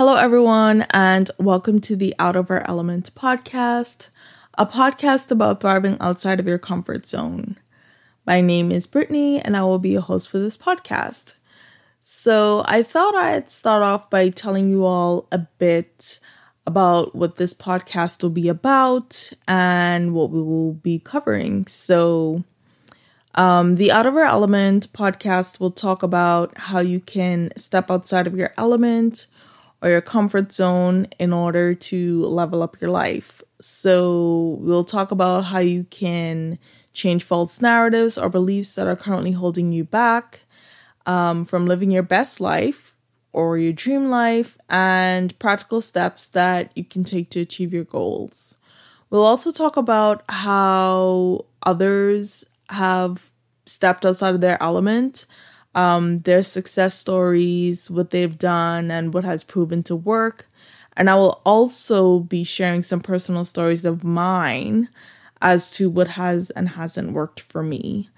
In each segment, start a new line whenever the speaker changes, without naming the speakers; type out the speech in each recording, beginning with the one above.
Hello, everyone, and welcome to the Out of Our Element podcast, a podcast about thriving outside of your comfort zone. My name is Brittany, and I will be a host for this podcast. So, I thought I'd start off by telling you all a bit about what this podcast will be about and what we will be covering. So, um, the Out of Our Element podcast will talk about how you can step outside of your element or your comfort zone in order to level up your life. So, we'll talk about how you can change false narratives or beliefs that are currently holding you back um, from living your best life or your dream life and practical steps that you can take to achieve your goals. We'll also talk about how others have stepped outside of their element um, their success stories, what they've done, and what has proven to work. And I will also be sharing some personal stories of mine as to what has and hasn't worked for me.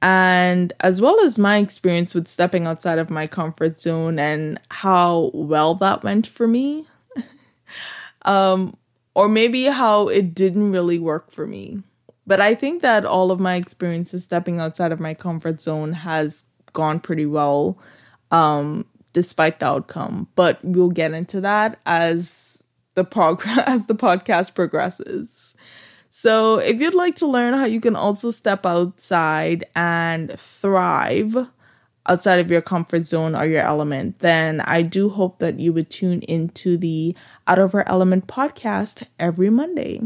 And as well as my experience with stepping outside of my comfort zone and how well that went for me. um, or maybe how it didn't really work for me. But I think that all of my experiences stepping outside of my comfort zone has gone pretty well um, despite the outcome. But we'll get into that as the progress as the podcast progresses. So, if you'd like to learn how you can also step outside and thrive outside of your comfort zone or your element, then I do hope that you would tune into the Out of Our Element podcast every Monday.